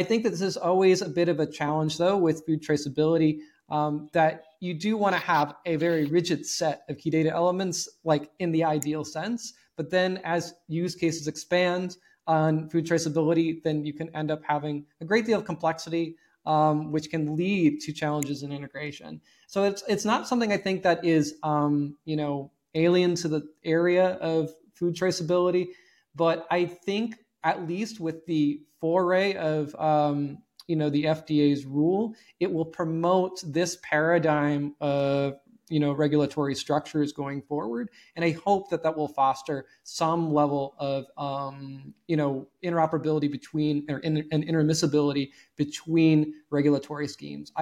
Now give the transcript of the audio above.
I think that this is always a bit of a challenge, though, with food traceability. Um, that you do want to have a very rigid set of key data elements, like in the ideal sense. But then, as use cases expand on food traceability, then you can end up having a great deal of complexity, um, which can lead to challenges in integration. So it's it's not something I think that is um, you know alien to the area of food traceability, but I think at least with the foray of um, you know the FDA's rule, it will promote this paradigm of you know regulatory structures going forward, and I hope that that will foster some level of um, you know interoperability between or in, and intermissibility between regulatory schemes.